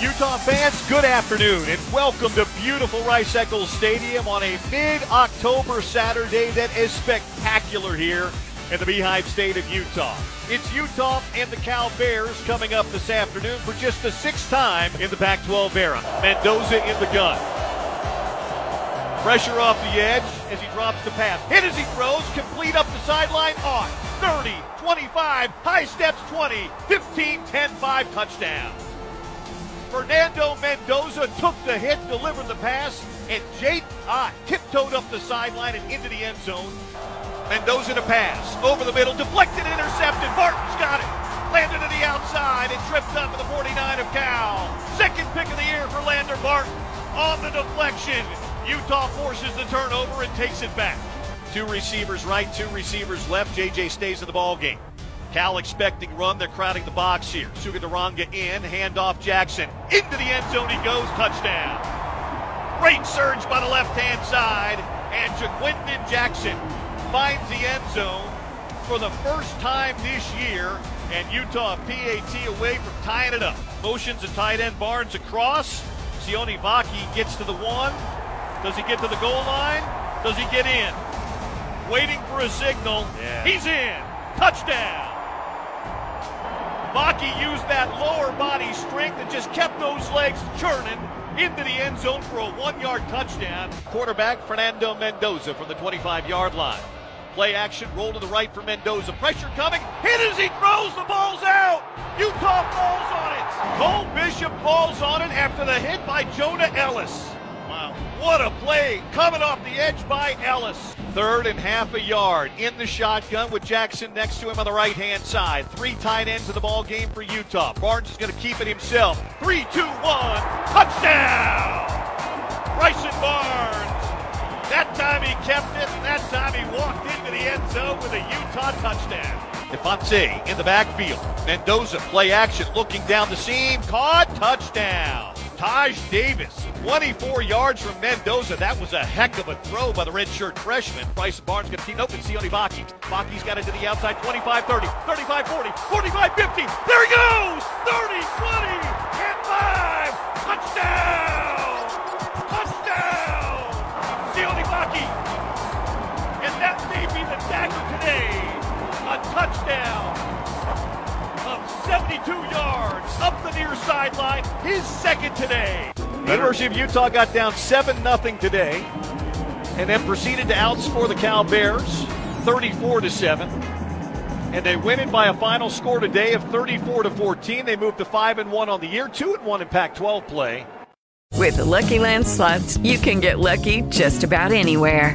Utah fans, good afternoon and welcome to beautiful Rice Eccles Stadium on a mid October Saturday that is spectacular here in the Beehive State of Utah. It's Utah and the Cal Bears coming up this afternoon for just the sixth time in the Pac 12 era. Mendoza in the gun. Pressure off the edge as he drops the pass. Hit as he throws, complete up the sideline, on 30, 25, high steps 20, 15, 10, 5, touchdown. Fernando Mendoza took the hit, delivered the pass, and Jake ah, tiptoed up the sideline and into the end zone. Mendoza to pass. Over the middle, deflected, intercepted. Barton's got it. Landed to the outside and tripped up at the 49 of Cal. Second pick of the year for Lander Barton. On the deflection, Utah forces the turnover and takes it back. Two receivers right, two receivers left. JJ stays in the ball game. Cal expecting run. They're crowding the box here. Sugadaranga in. Handoff Jackson. Into the end zone he goes. Touchdown. Great surge by the left hand side. And Ja'Quinden Jackson finds the end zone for the first time this year. And Utah PAT away from tying it up. Motions a tight end Barnes across. Sione Vaki gets to the one. Does he get to the goal line? Does he get in? Waiting for a signal. Yeah. He's in. Touchdown. Vaki used that lower body strength and just kept those legs churning into the end zone for a one yard touchdown. Quarterback Fernando Mendoza from the 25 yard line. Play action, roll to the right for Mendoza. Pressure coming. Hit as he throws. The ball's out. Utah falls on it. Cole Bishop falls on it after the hit by Jonah Elliss. Wow. What a play coming off the edge by Elliss. Third and half a yard in the shotgun with Jackson next to him on the right hand side. Three tight ends of the ball game for Utah. Barnes is going to keep it himself. Three, two, one, touchdown! Bryson Barnes. That time he kept it, and that time he walked into the end zone with a Utah touchdown. Defonte in the backfield. Mendoza play action, looking down the seam, caught, touchdown. Taj Davis, 24 yards from Mendoza. That was a heck of a throw by the redshirt freshman. Bryce Barnes got teamed open. Sione Vaki. Vaki's got it to the outside 25 30, 35 40, 45 50. There he goes! 30, 20, and 5. Touchdown! Touchdown! Sione Vaki. And that may be the dagger today. 72 yards up the near sideline, his second today. The University of Utah got down 7 0 today and then proceeded to outscore the Cal Bears 34 to 7. And they win it by a final score today of 34 to 14. They moved to 5 and 1 on the year, 2 and 1 in Pac 12 play. With the Lucky Land slots, you can get lucky just about anywhere.